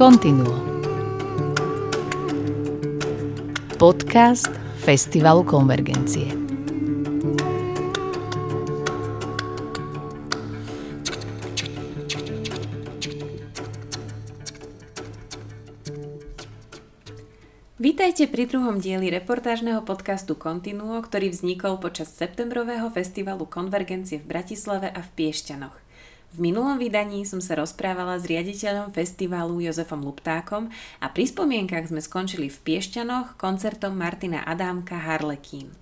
Continuo. Podcast Festivalu Konvergencie. Vítajte pri druhom dieli reportážneho podcastu Continuo, ktorý vznikol počas septembrového festivalu Konvergencie v Bratislave a v Piešťanoch. V minulom vydaní som sa rozprávala s riaditeľom festivalu Jozefom Luptákom a pri spomienkach sme skončili v Piešťanoch koncertom Martina Adámka Harlekín.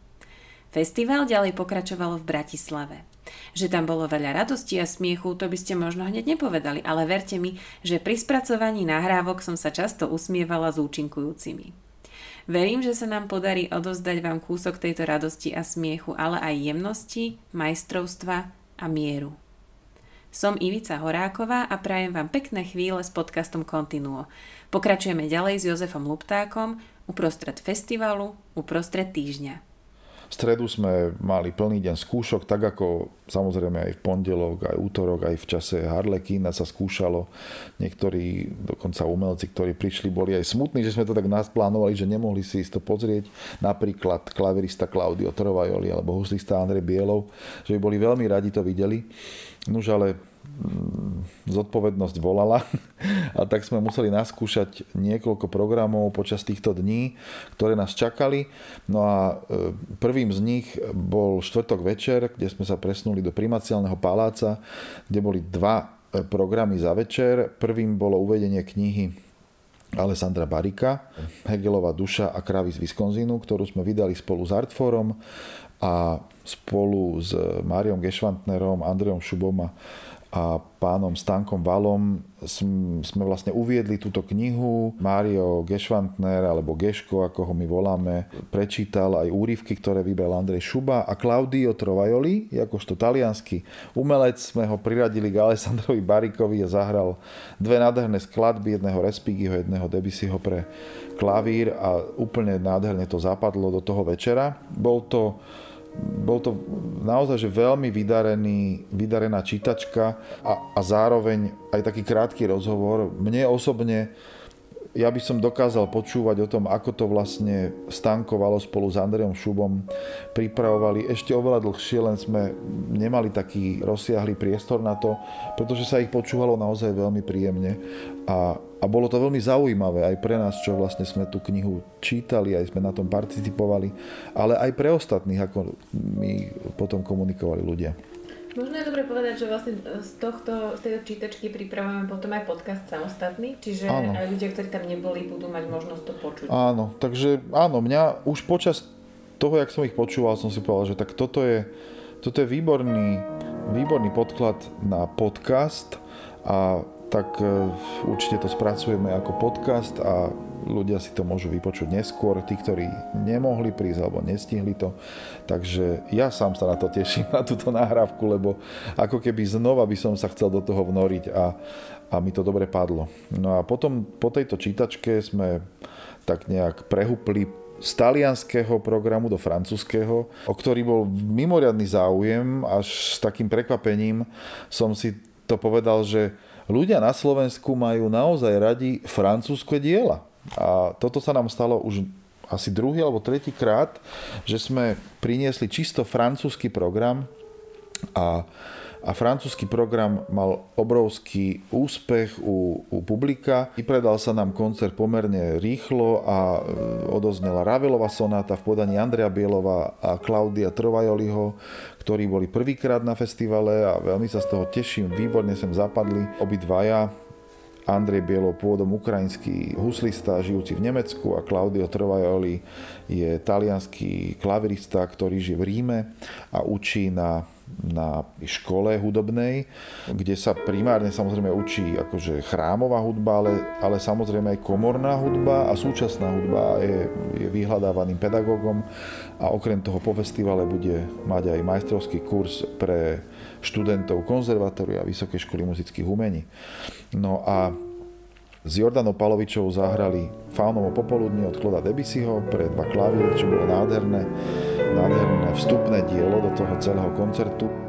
Festival ďalej pokračovalo v Bratislave. Že tam bolo veľa radosti a smiechu, to by ste možno hneď nepovedali, ale verte mi, že pri spracovaní nahrávok som sa často usmievala s účinkujúcimi. Verím, že sa nám podarí odozdať vám kúsok tejto radosti a smiechu, ale aj jemnosti, majstrovstva a mieru. Som Ivica Horáková a prajem vám pekné chvíle s podcastom Continuo. Pokračujeme ďalej s Jozefom Luptákom uprostred festivalu, uprostred týždňa. V stredu sme mali plný deň skúšok, tak ako samozrejme aj v pondelok, aj útorok, aj v čase Harlekína sa skúšalo. Niektorí, dokonca umelci, ktorí prišli, boli aj smutní, že sme to tak plánovali, že nemohli si to pozrieť. Napríklad klavirista Claudio Trovajoli alebo huslista Andrej Bielov, že by boli veľmi radi to videli. Nuž ale zodpovednosť volala a tak sme museli naskúšať niekoľko programov počas týchto dní, ktoré nás čakali. No a e, prvým z nich bol štvrtok večer, kde sme sa presnuli do primaciálneho paláca, kde boli dva e, programy za večer. Prvým bolo uvedenie knihy Alessandra Barika, Hegelová duša a kravy z Wisconsinu, ktorú sme vydali spolu s Artforom a spolu s Máriom Gešvantnerom, Andreom Šubom a a pánom Stankom Valom sme vlastne uviedli túto knihu. Mário Gešvantner, alebo Geško, ako ho my voláme, prečítal aj úryvky, ktoré vybral Andrej Šuba a Claudio Trovajoli, akožto talianský umelec, sme ho priradili k Alessandrovi Barikovi a zahral dve nádherné skladby, jedného Respigiho, jedného Debussyho pre klavír a úplne nádherne to zapadlo do toho večera. Bol to bol to naozaj že veľmi vydarený, vydarená čítačka a, a zároveň aj taký krátky rozhovor. Mne osobne ja by som dokázal počúvať o tom, ako to vlastne stankovalo spolu s Andrejom Šubom. Pripravovali ešte oveľa dlhšie, len sme nemali taký rozsiahly priestor na to, pretože sa ich počúvalo naozaj veľmi príjemne. A, a bolo to veľmi zaujímavé aj pre nás, čo vlastne sme tú knihu čítali, aj sme na tom participovali, ale aj pre ostatných, ako my potom komunikovali ľudia. Možno je dobre povedať, že vlastne z, tohto, z tejto čítačky pripravujeme potom aj podcast samostatný, čiže áno. aj ľudia, ktorí tam neboli, budú mať možnosť to počuť. Áno, takže áno, mňa už počas toho, jak som ich počúval, som si povedal, že tak toto je, toto je výborný, výborný podklad na podcast a tak e, určite to spracujeme ako podcast a ľudia si to môžu vypočuť neskôr, tí, ktorí nemohli prísť alebo nestihli to. Takže ja sám sa na to teším, na túto nahrávku, lebo ako keby znova by som sa chcel do toho vnoriť a, a mi to dobre padlo. No a potom po tejto čítačke sme tak nejak prehupli z talianského programu do francúzského, o ktorý bol mimoriadný záujem, až s takým prekvapením som si to povedal, že ľudia na Slovensku majú naozaj radi francúzske diela. A toto sa nám stalo už asi druhý alebo tretí krát, že sme priniesli čisto francúzsky program a, a francúzsky program mal obrovský úspech u, u publika. Vypredal sa nám koncert pomerne rýchlo a e, odoznela Ravelová sonáta v podaní Andrea Bielova a Klaudia Trovajoliho, ktorí boli prvýkrát na festivale a veľmi sa z toho teším. Výborne sem zapadli obidvaja Andrej Bielov, pôvodom ukrajinský huslista, žijúci v Nemecku a Claudio Trovajoli je talianský klavirista, ktorý žije v Ríme a učí na na škole hudobnej, kde sa primárne samozrejme učí akože chrámová hudba, ale, ale samozrejme aj komorná hudba a súčasná hudba je, je vyhľadávaným pedagógom. A okrem toho po festivale bude mať aj majstrovský kurz pre študentov konzervatória a Vysokej školy muzických umení. No a s Jordanou Palovičovou zahrali Faunovo popoludne od Kloda Debussyho pre dva klavíry, čo bolo nádherné, nádherné vstupné dielo do toho celého koncertu.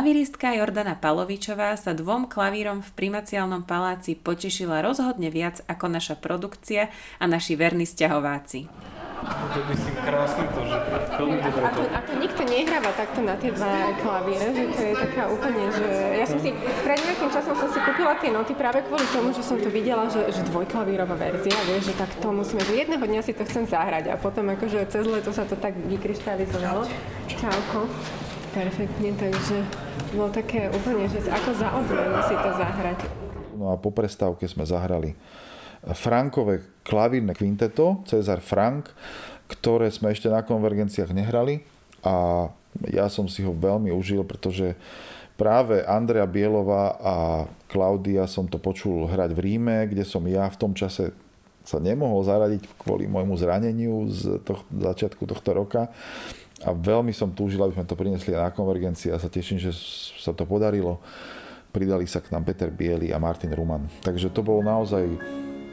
Klaviristka Jordana Palovičová sa dvom klavírom v primaciálnom paláci potešila rozhodne viac ako naša produkcia a naši verní sťahováci. To myslím krásne to, že veľmi dobre to. A to nikto nehráva takto na tie dva klavíre, že to je taká úplne, že ja som si, pred nejakým časom som si kúpila tie noty práve kvôli tomu, že som to videla, že, že dvojklavírová verzia, vieš, že tak to musíme, že jedného dňa si to chcem zahrať a potom akože cez leto sa to tak vykryštalizovalo. Čauko. Perfektne, takže bolo také úplne, že ako za si to zahrať. No a po prestávke sme zahrali Frankové klavírne kvinteto, Cezar Frank, ktoré sme ešte na konvergenciách nehrali a ja som si ho veľmi užil, pretože práve Andrea Bielová a Klaudia som to počul hrať v Ríme, kde som ja v tom čase sa nemohol zaradiť kvôli môjmu zraneniu z toho, začiatku tohto roka a veľmi som túžil, aby sme to prinesli na konvergencii a sa teším, že sa to podarilo. Pridali sa k nám Peter Biely a Martin Ruman. Takže to bolo naozaj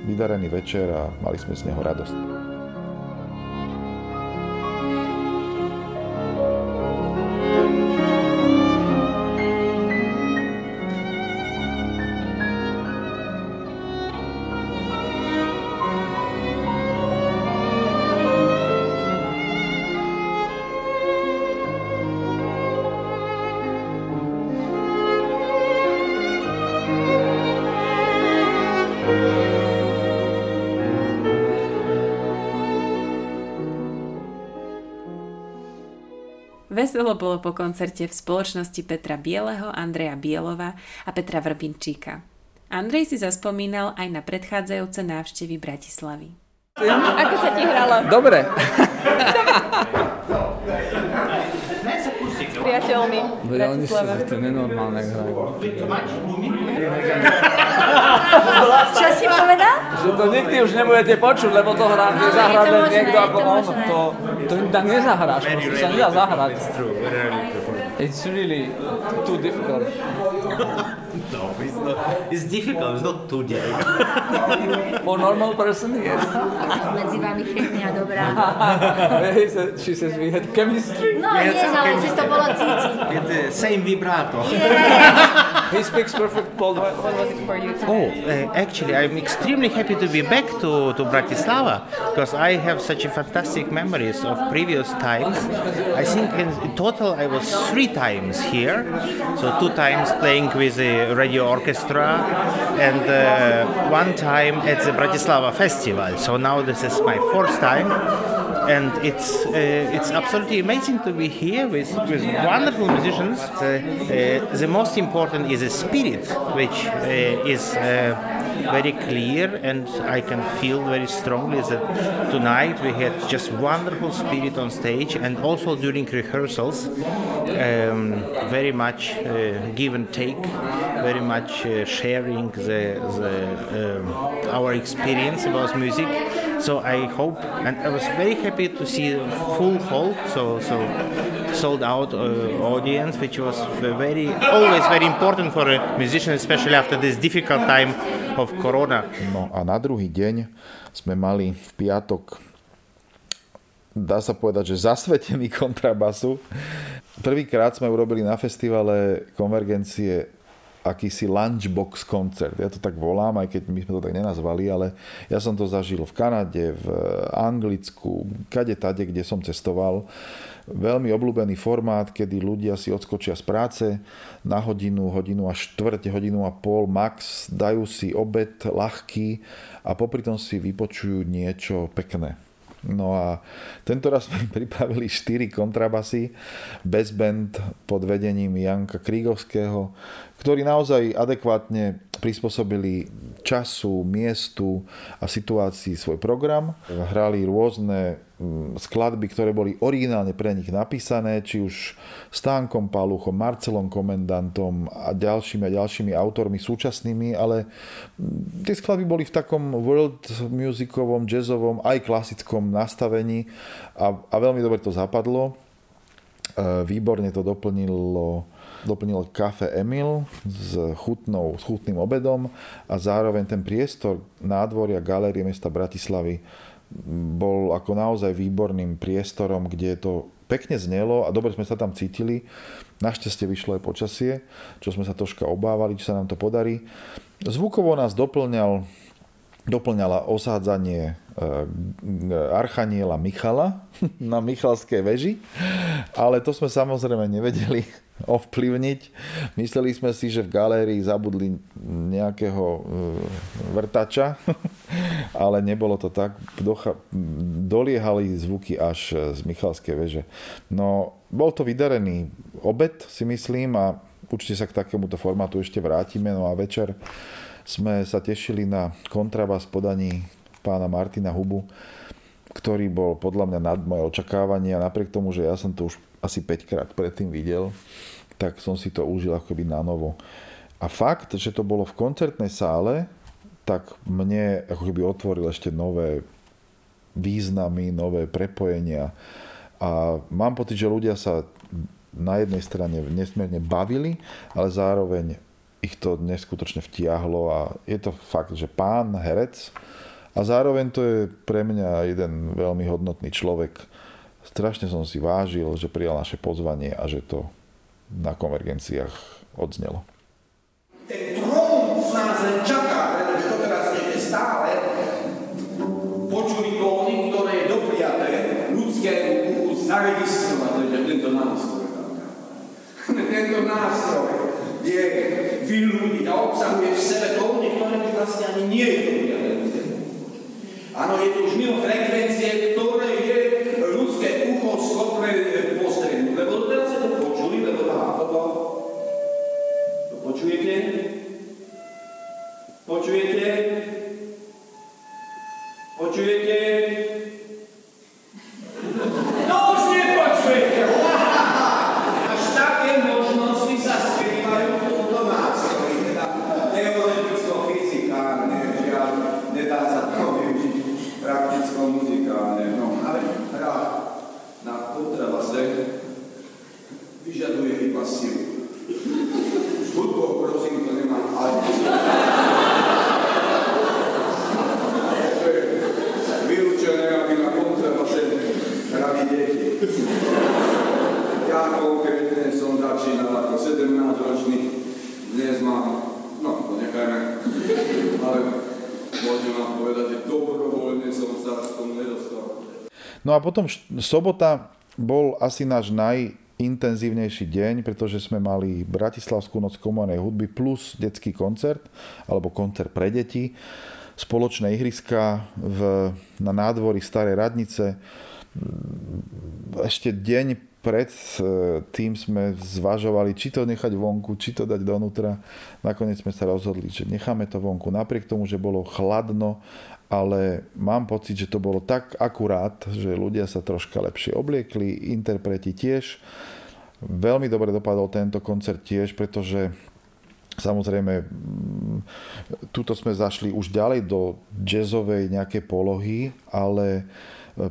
vydarený večer a mali sme z neho radosť. Veselo bolo po koncerte v spoločnosti Petra Bieleho, Andreja Bielova a Petra Vrbinčíka. Andrej si zaspomínal aj na predchádzajúce návštevy Bratislavy. Ako sa ti hralo? Dobre. S priateľmi. Oni sú to nenormálne hrajú. Čo si povedal? Že to nikdy už nebudete počuť, lebo to hrá, nezahrá len niekto ako on. To, to tam nezahráš, proste sa nedá zahrať. It's really too difficult. no, it's not. It's difficult. It's not too difficult. For normal person, yes. Medzi vami chemia dobrá. she says we had chemistry. No, nie, ale že to bolo cítiť. The same vibrato. Yeah. He speaks perfect Polish. What was it for you today? Oh, uh, actually, I'm extremely happy to be back to, to Bratislava because I have such a fantastic memories of previous times. I think in total I was three times here. So two times playing with the radio orchestra and uh, one time at the Bratislava festival. So now this is my fourth time and it's uh, it's absolutely amazing to be here with, with wonderful musicians. Uh, uh, the most important is the spirit, which uh, is uh, very clear, and I can feel very strongly that tonight we had just wonderful spirit on stage, and also during rehearsals, um, very much give and take, very much sharing the, the um, our experience about music. So I hope, and I was very happy to see full hall, so so sold out uh, audience, which was very always very important for a musician, especially after this difficult time of corona. No a na druhý deň sme mali v piatok dá sa povedať, že zasvetený kontrabasu. Prvýkrát sme urobili na festivale konvergencie akýsi lunchbox koncert. Ja to tak volám, aj keď my sme to tak nenazvali, ale ja som to zažil v Kanade, v Anglicku, kade tade, kde som cestoval. Veľmi obľúbený formát, kedy ľudia si odskočia z práce na hodinu, hodinu a štvrť, hodinu a pol max, dajú si obed ľahký a popri tom si vypočujú niečo pekné. No a tento raz sme pripravili 4 kontrabasy, bez band pod vedením Janka Krígovského, ktorí naozaj adekvátne prispôsobili času, miestu a situácii svoj program. Hrali rôzne skladby, ktoré boli originálne pre nich napísané, či už Stánkom Paluchom, Marcelom Komendantom a ďalšími a ďalšími autormi súčasnými, ale mm, tie skladby boli v takom world musicovom, jazzovom, aj klasickom nastavení a, a veľmi dobre to zapadlo. E, výborne to doplnilo doplnil kafe Emil s, chutnou, s chutným obedom a zároveň ten priestor nádvoria Galérie mesta Bratislavy bol ako naozaj výborným priestorom, kde to pekne znelo a dobre sme sa tam cítili. Našťastie vyšlo aj počasie, čo sme sa troška obávali, či sa nám to podarí. Zvukovo nás doplňal, doplňala osádzanie e, Archaniela Michala na Michalskej veži, ale to sme samozrejme nevedeli ovplyvniť. Mysleli sme si, že v galérii zabudli nejakého e, vrtača, ale nebolo to tak. Docha- doliehali zvuky až z Michalskej veže. No, bol to vydarený obed, si myslím, a určite sa k takémuto formátu ešte vrátime. No a večer sme sa tešili na kontrabas podaní pána Martina Hubu, ktorý bol podľa mňa nad moje očakávania. Napriek tomu, že ja som to už asi 5 krát predtým videl, tak som si to užil akoby na novo. A fakt, že to bolo v koncertnej sále, tak mne ako keby otvoril ešte nové významy, nové prepojenia. A mám pocit, že ľudia sa na jednej strane nesmierne bavili, ale zároveň ich to neskutočne vtiahlo a je to fakt, že pán herec a zároveň to je pre mňa jeden veľmi hodnotný človek, strašne som si vážil, že prijal naše pozvanie a že to na konvergenciách odznelo. Ten trón nás čaká, pretože to teraz je stále počuli tóny, ktoré je dopriaté ľudskému uchu zaregistrovať, že tento nástroj. tento nástroj je vyľúdiť a obsahuje v sebe tóny, ktoré vlastne ani nie je dopriaté. Áno, je to už mimo frekvencie, No a potom sobota bol asi náš najintenzívnejší deň, pretože sme mali Bratislavskú noc komonej hudby plus detský koncert, alebo koncert pre deti, spoločné ihriska v, na nádvorí Starej radnice. Ešte deň pred e, tým sme zvažovali, či to nechať vonku, či to dať donútra. Nakoniec sme sa rozhodli, že necháme to vonku, napriek tomu, že bolo chladno, ale mám pocit, že to bolo tak akurát, že ľudia sa troška lepšie obliekli, interpreti tiež. Veľmi dobre dopadol tento koncert tiež, pretože Samozrejme, mm, tuto sme zašli už ďalej do jazzovej nejakej polohy, ale e,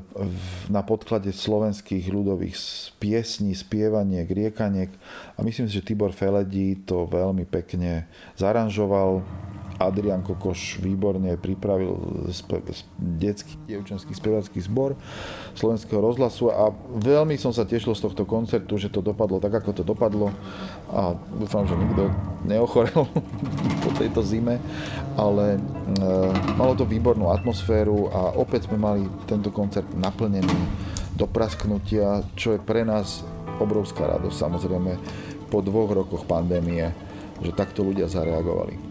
na podklade slovenských ľudových piesní, spievaniek, riekaniek a myslím si, že Tibor Feledí to veľmi pekne zaranžoval. Adrian Kokoš výborne pripravil spe- detský dievčenský spevacký zbor slovenského rozhlasu a veľmi som sa tešil z tohto koncertu, že to dopadlo tak, ako to dopadlo a dúfam, že nikto neochorel po tejto zime, ale e, malo to výbornú atmosféru a opäť sme mali tento koncert naplnený do prasknutia, čo je pre nás obrovská radosť samozrejme po dvoch rokoch pandémie, že takto ľudia zareagovali.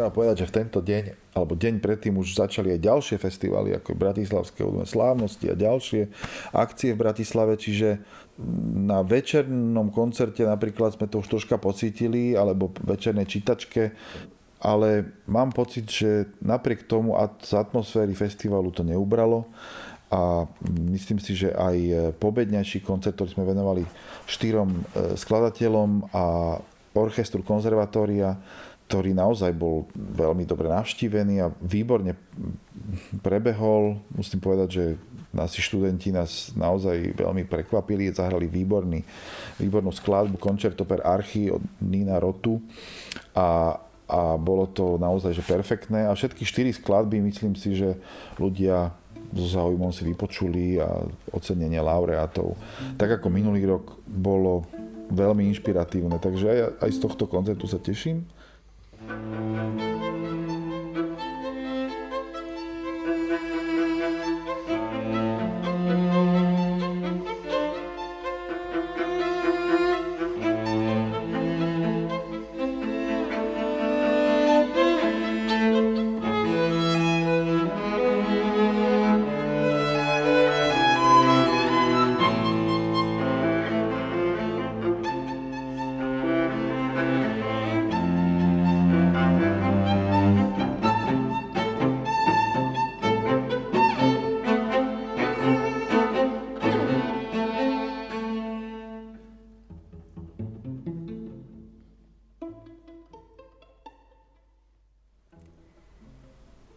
Treba povedať, že v tento deň, alebo deň predtým už začali aj ďalšie festivaly, ako Bratislavské hudobné slávnosti a ďalšie akcie v Bratislave, čiže na večernom koncerte napríklad sme to už troška pocítili, alebo večernej čítačke, ale mám pocit, že napriek tomu a z atmosféry festivalu to neubralo a myslím si, že aj pobednejší koncert, ktorý sme venovali štyrom e, skladateľom a orchestru konzervatória, ktorý naozaj bol veľmi dobre navštívený a výborne prebehol. Musím povedať, že naši študenti nás naozaj veľmi prekvapili, zahrali výborný, výbornú skladbu Concerto per Archy od Nina Rotu a, a bolo to naozaj že perfektné a všetky štyri skladby myslím si, že ľudia so záujmom si vypočuli a ocenenie laureátov. Tak ako minulý rok bolo veľmi inšpiratívne, takže aj, aj z tohto koncertu sa teším.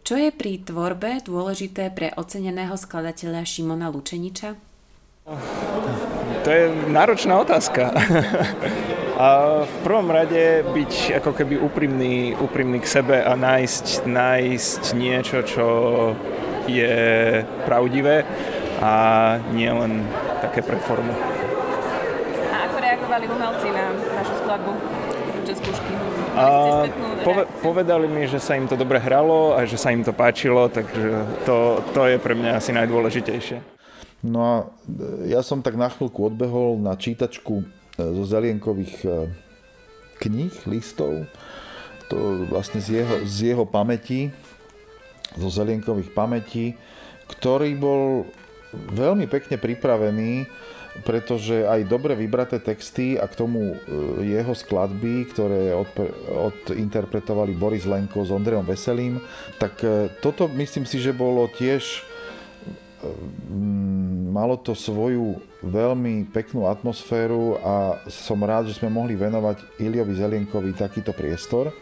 Čo je pri tvorbe dôležité pre oceneného skladateľa Šimona Lučeniča? To je náročná otázka. A v prvom rade byť ako keby úprimný, úprimný k sebe a nájsť, nájsť niečo, čo je pravdivé a nie len také pre formu. A ako reagovali umelci na našu skladbu počas skúšky? A pove, povedali mi, že sa im to dobre hralo a že sa im to páčilo, takže to, to je pre mňa asi najdôležitejšie. No a ja som tak na chvíľku odbehol na čítačku e, zo Zelienkových e, kníh, listov, to vlastne z jeho, z jeho pamäti, zo Zelienkových pamätí, ktorý bol veľmi pekne pripravený pretože aj dobre vybraté texty a k tomu e, jeho skladby, ktoré od, odinterpretovali Boris Lenko s Ondrejom Veselým, tak e, toto myslím si, že bolo tiež e, malo to svoju veľmi peknú atmosféru a som rád, že sme mohli venovať Iliovi Zelienkovi takýto priestor.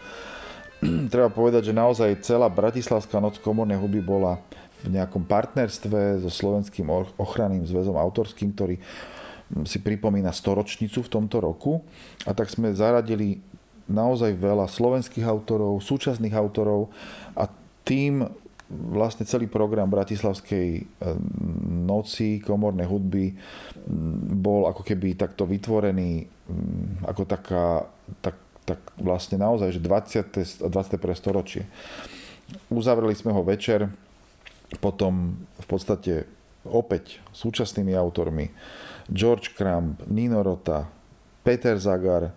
Treba povedať, že naozaj celá Bratislavská noc komornej huby bola v nejakom partnerstve so Slovenským ochranným zväzom autorským, ktorý si pripomína storočnicu v tomto roku. A tak sme zaradili naozaj veľa slovenských autorov, súčasných autorov a tým vlastne celý program Bratislavskej eh, noci komornej hudby bol ako keby takto vytvorený ako taká, tak, tak vlastne naozaj, že 20. 21. storočie. Uzavreli sme ho večer potom v podstate opäť súčasnými autormi George Kramp, Nino Rota, Peter Zagar,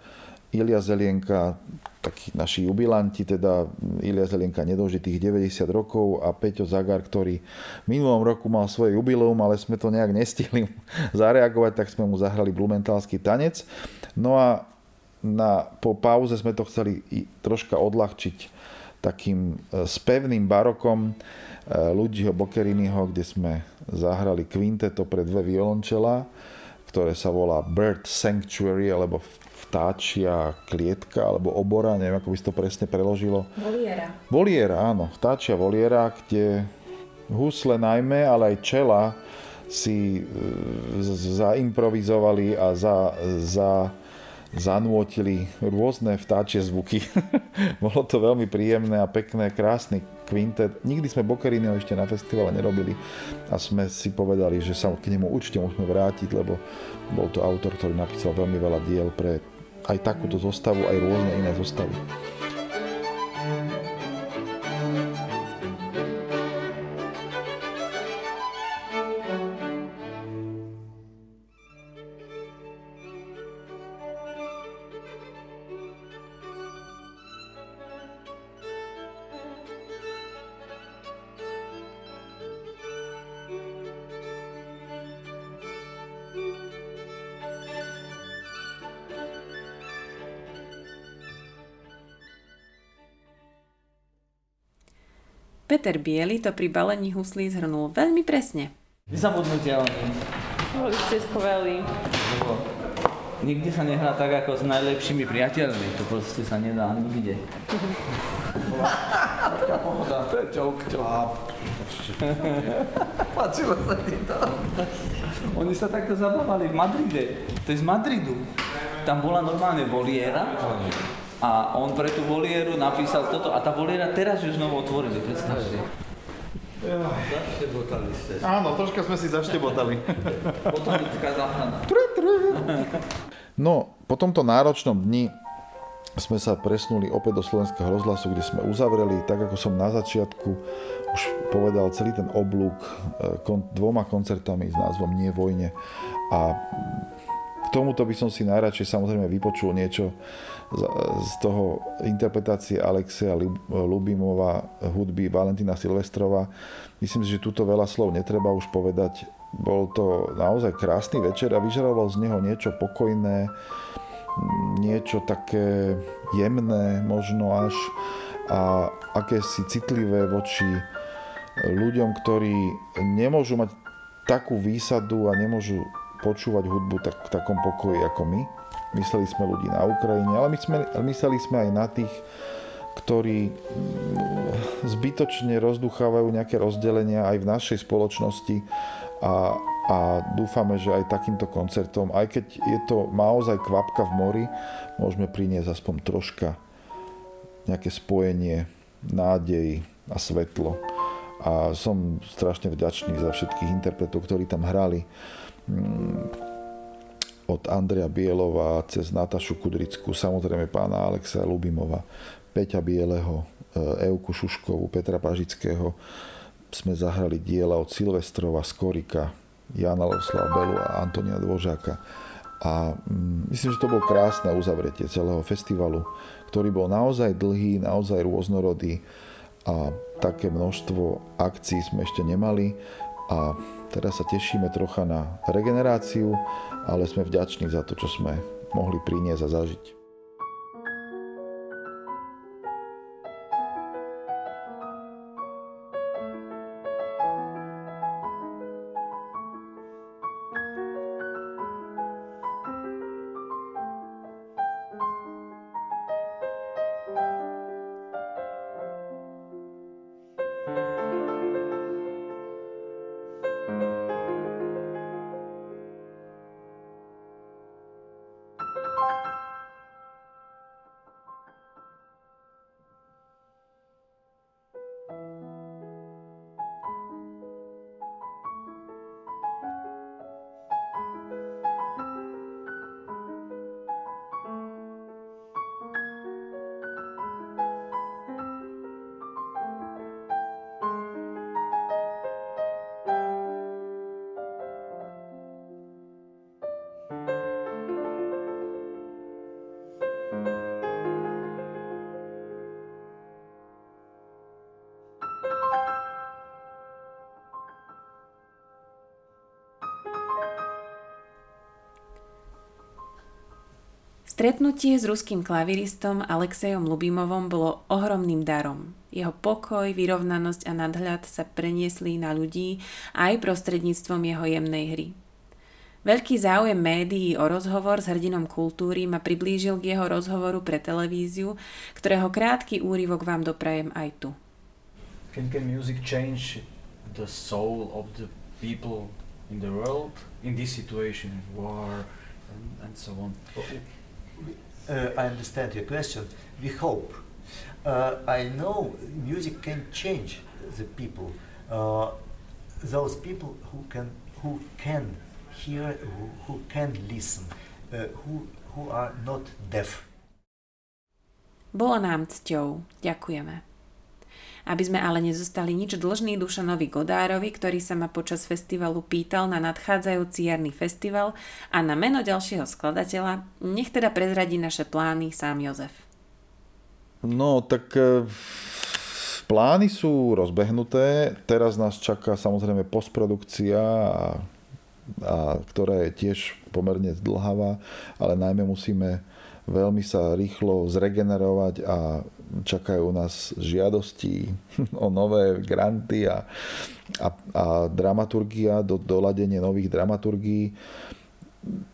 Ilia Zelienka, takí naši jubilanti, teda Ilia Zelienka nedožitých 90 rokov a Peťo Zagar, ktorý v minulom roku mal svoje jubileum, ale sme to nejak nestihli zareagovať, tak sme mu zahrali blumentálsky tanec. No a na, po pauze sme to chceli troška odľahčiť takým e, spevným barokom Luigiho Boccheriniho, kde sme zahrali kvinteto pre dve violončela, ktoré sa volá Bird Sanctuary, alebo vtáčia klietka, alebo obora, neviem, ako by to presne preložilo. Voliera. Voliera, áno, vtáčia voliera, kde husle najmä, ale aj čela si e, zaimprovizovali a za, za zanúotili rôzne vtáčie zvuky. Bolo to veľmi príjemné a pekné, krásny kvintet. Nikdy sme Bokerino ešte na festivale nerobili a sme si povedali, že sa k nemu určite musíme vrátiť, lebo bol to autor, ktorý napísal veľmi veľa diel pre aj takúto zostavu, aj rôzne iné zostavy. Peter Biely to pri balení huslí zhrnul veľmi presne. Nezabudnutelný. Boli ste skvelí. Nikdy sa nehrá tak ako s najlepšími priateľmi. To proste sa nedá nikde. Taká pohoda. To je joke, joke. Páčilo sa ti to. Oni sa takto zabávali v Madride. To je z Madridu. Tam bola normálne voliera a on pre tú volieru napísal toto a tá voliera teraz ju znovu otvorili, predstavte. Zaštebotali ste. Áno, troška sme si zaštebotali. Botanická záhrada. No, po tomto náročnom dni sme sa presnuli opäť do slovenského rozhlasu, kde sme uzavreli, tak ako som na začiatku už povedal, celý ten oblúk e, kon, dvoma koncertami s názvom Nie vojne. A tomuto by som si najradšej samozrejme vypočul niečo z, toho interpretácie Alexia Lubimova hudby Valentína Silvestrova. Myslím si, že túto veľa slov netreba už povedať. Bol to naozaj krásny večer a vyžaroval z neho niečo pokojné, niečo také jemné možno až a akési citlivé voči ľuďom, ktorí nemôžu mať takú výsadu a nemôžu počúvať hudbu tak, v takom pokoji ako my. Mysleli sme ľudí na Ukrajine, ale my sme, mysleli sme aj na tých, ktorí zbytočne rozduchávajú nejaké rozdelenia aj v našej spoločnosti a, a dúfame, že aj takýmto koncertom, aj keď je to naozaj kvapka v mori, môžeme priniesť aspoň troška nejaké spojenie, nádej a svetlo. A som strašne vďačný za všetkých interpretov, ktorí tam hrali. Mm, od Andrea Bielova cez Natašu Kudrickú, samozrejme pána Alexa Lubimova, Peťa Bieleho, e, Euku Šuškovu, Petra Pažického, sme zahrali diela od Silvestrova, Skorika, Jana Levslava Belu a Antonia Dvožáka. A mm, myslím, že to bolo krásne uzavretie celého festivalu, ktorý bol naozaj dlhý, naozaj rôznorodý a také množstvo akcií sme ešte nemali a teraz sa tešíme trocha na regeneráciu, ale sme vďační za to, čo sme mohli priniesť a zažiť. Stretnutie s ruským klaviristom Alexejom Lubimovom bolo ohromným darom. Jeho pokoj, vyrovnanosť a nadhľad sa preniesli na ľudí aj prostredníctvom jeho jemnej hry. Veľký záujem médií o rozhovor s hrdinom kultúry ma priblížil k jeho rozhovoru pre televíziu, ktorého krátky úryvok vám doprajem aj tu. Can, can music change the soul of the people in the world in this situation, war and, and so on? Uh, I understand your question. We hope. Uh, I know music can change the people. Uh, those people who can who can hear, who, who can listen, uh, who who are not deaf. Bolo nám cťou. Ďakujeme aby sme ale nezostali nič dlžný Dušanovi Godárovi, ktorý sa ma počas festivalu pýtal na nadchádzajúci jarný festival a na meno ďalšieho skladateľa, nech teda prezradí naše plány sám Jozef. No, tak e, plány sú rozbehnuté. Teraz nás čaká samozrejme postprodukcia a a ktorá je tiež pomerne zdlhavá, ale najmä musíme veľmi sa rýchlo zregenerovať a čakajú nás žiadosti o nové granty a, a, a dramaturgia, do, doladenie nových dramaturgií.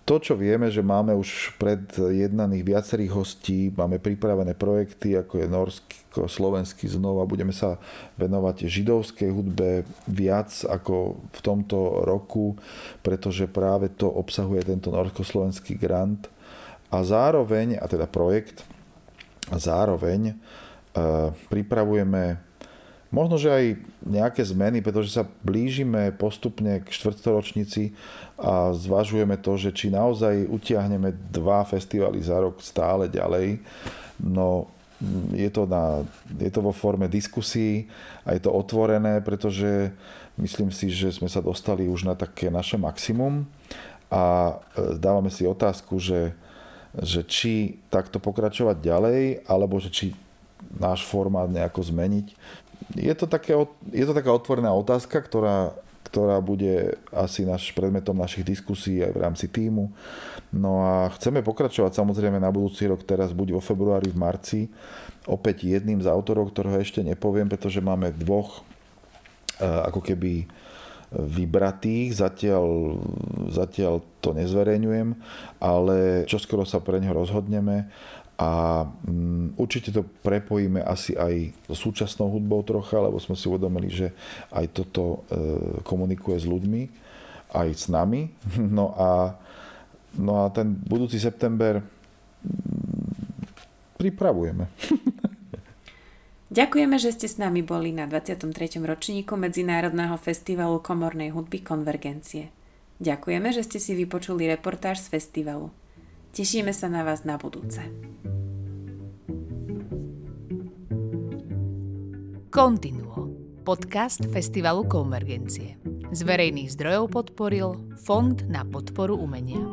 To, čo vieme, že máme už predjednaných viacerých hostí, máme pripravené projekty, ako je norsko, slovenský znova, budeme sa venovať židovskej hudbe viac ako v tomto roku, pretože práve to obsahuje tento norsko-slovenský grant. A zároveň, a teda projekt, zároveň e, pripravujeme Možno, že aj nejaké zmeny, pretože sa blížime postupne k štvrtoročnici a zvažujeme to, že či naozaj utiahneme dva festivaly za rok stále ďalej. No je to, na, je to vo forme diskusí a je to otvorené, pretože myslím si, že sme sa dostali už na také naše maximum a e, dávame si otázku, že, že či takto pokračovať ďalej, alebo že či náš formát nejako zmeniť. Je to, také, je to taká otvorená otázka, ktorá, ktorá bude asi naš, predmetom našich diskusí aj v rámci týmu. No a chceme pokračovať. Samozrejme na budúci rok teraz buď vo februári, v marci, opäť jedným z autorov, ktorého ešte nepoviem, pretože máme dvoch e, ako keby vybratých, zatiaľ, zatiaľ to nezverejňujem, ale čoskoro sa pre neho rozhodneme a um, určite to prepojíme asi aj so súčasnou hudbou trocha, lebo sme si uvedomili, že aj toto e, komunikuje s ľuďmi, aj s nami. No a, no a ten budúci september um, pripravujeme. Ďakujeme, že ste s nami boli na 23. ročníku Medzinárodného festivalu komornej hudby Konvergencie. Ďakujeme, že ste si vypočuli reportáž z festivalu. Tešíme sa na vás na budúce. Continuo. Podcast Festivalu Konvergencie. Z verejných zdrojov podporil Fond na podporu umenia.